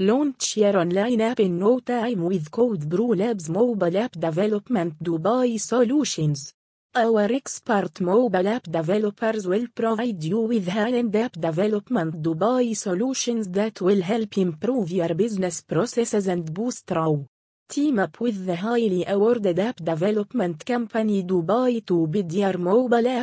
Launch your online app in no time with Code Labs Mobile App Development Dubai Solutions. Our expert mobile app developers will provide you with high-end app development Dubai solutions that will help improve your business processes and boost ROI. Team up with the highly awarded app development company Dubai to build your mobile app,